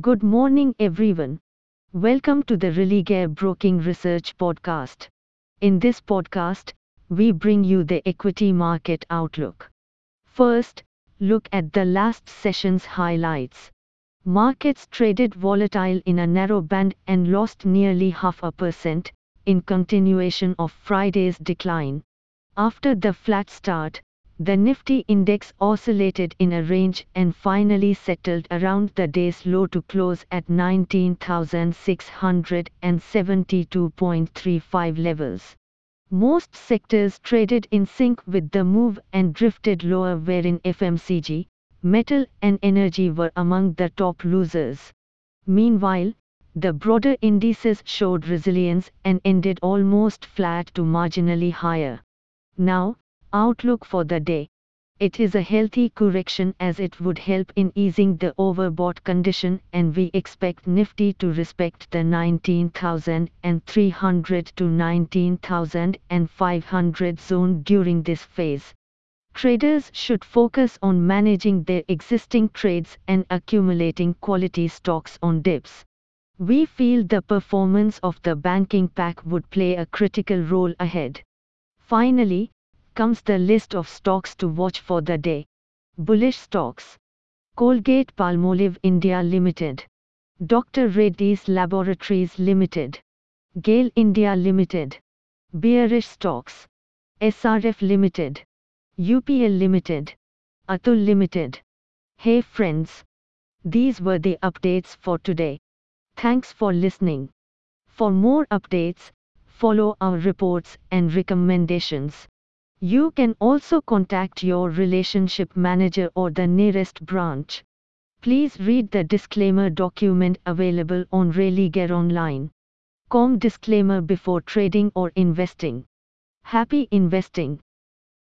Good morning, everyone. Welcome to the Religare Broking Research Podcast. In this podcast, we bring you the equity market outlook. First, look at the last session's highlights. Markets traded volatile in a narrow band and lost nearly half a percent, in continuation of Friday's decline. After the flat start, the Nifty index oscillated in a range and finally settled around the day's low to close at 19,672.35 levels. Most sectors traded in sync with the move and drifted lower wherein FMCG, metal and energy were among the top losers. Meanwhile, the broader indices showed resilience and ended almost flat to marginally higher. Now, Outlook for the day. It is a healthy correction as it would help in easing the overbought condition and we expect Nifty to respect the 19,300 to 19,500 zone during this phase. Traders should focus on managing their existing trades and accumulating quality stocks on dips. We feel the performance of the banking pack would play a critical role ahead. Finally, comes the list of stocks to watch for the day. Bullish stocks. Colgate Palmolive India Limited. Dr. Reddy's Laboratories Limited. GAIL India Limited. Bearish stocks. SRF Limited. UPL Limited. Atul Limited. Hey friends. These were the updates for today. Thanks for listening. For more updates, follow our reports and recommendations. You can also contact your relationship manager or the nearest branch. Please read the disclaimer document available on ReligareOnline.com disclaimer before trading or investing. Happy investing.